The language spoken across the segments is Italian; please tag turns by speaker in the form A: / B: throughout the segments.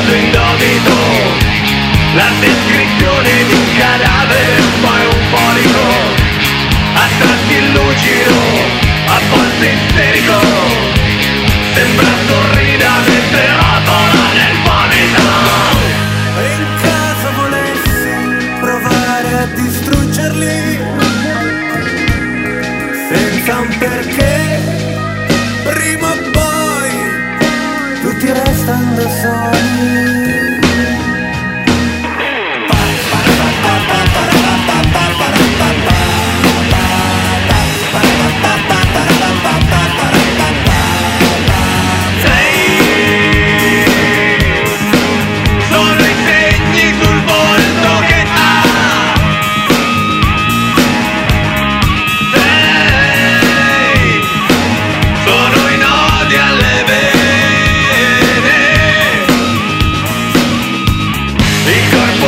A: guardo indomito La descrizione di un cadavere un po' eufonico A tratti lucido, a
B: volte isterico Sembra sorrida mentre rotola nel vomito E in caso volessi provare a distruggerli Senza un perché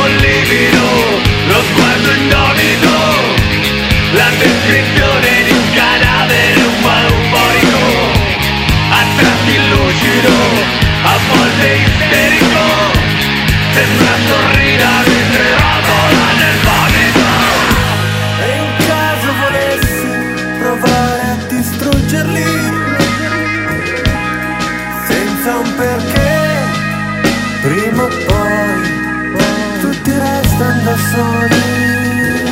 B: Corpo livido Lo sguardo indomito La descrizione di un cadavere un po' euforico A tratti lucido A volte isterico. Sembra sorrida mentre rotola nel vomito.
A: E in caso volessi provare a distruggerli senza un perché, prima o poi tutti restano da soli.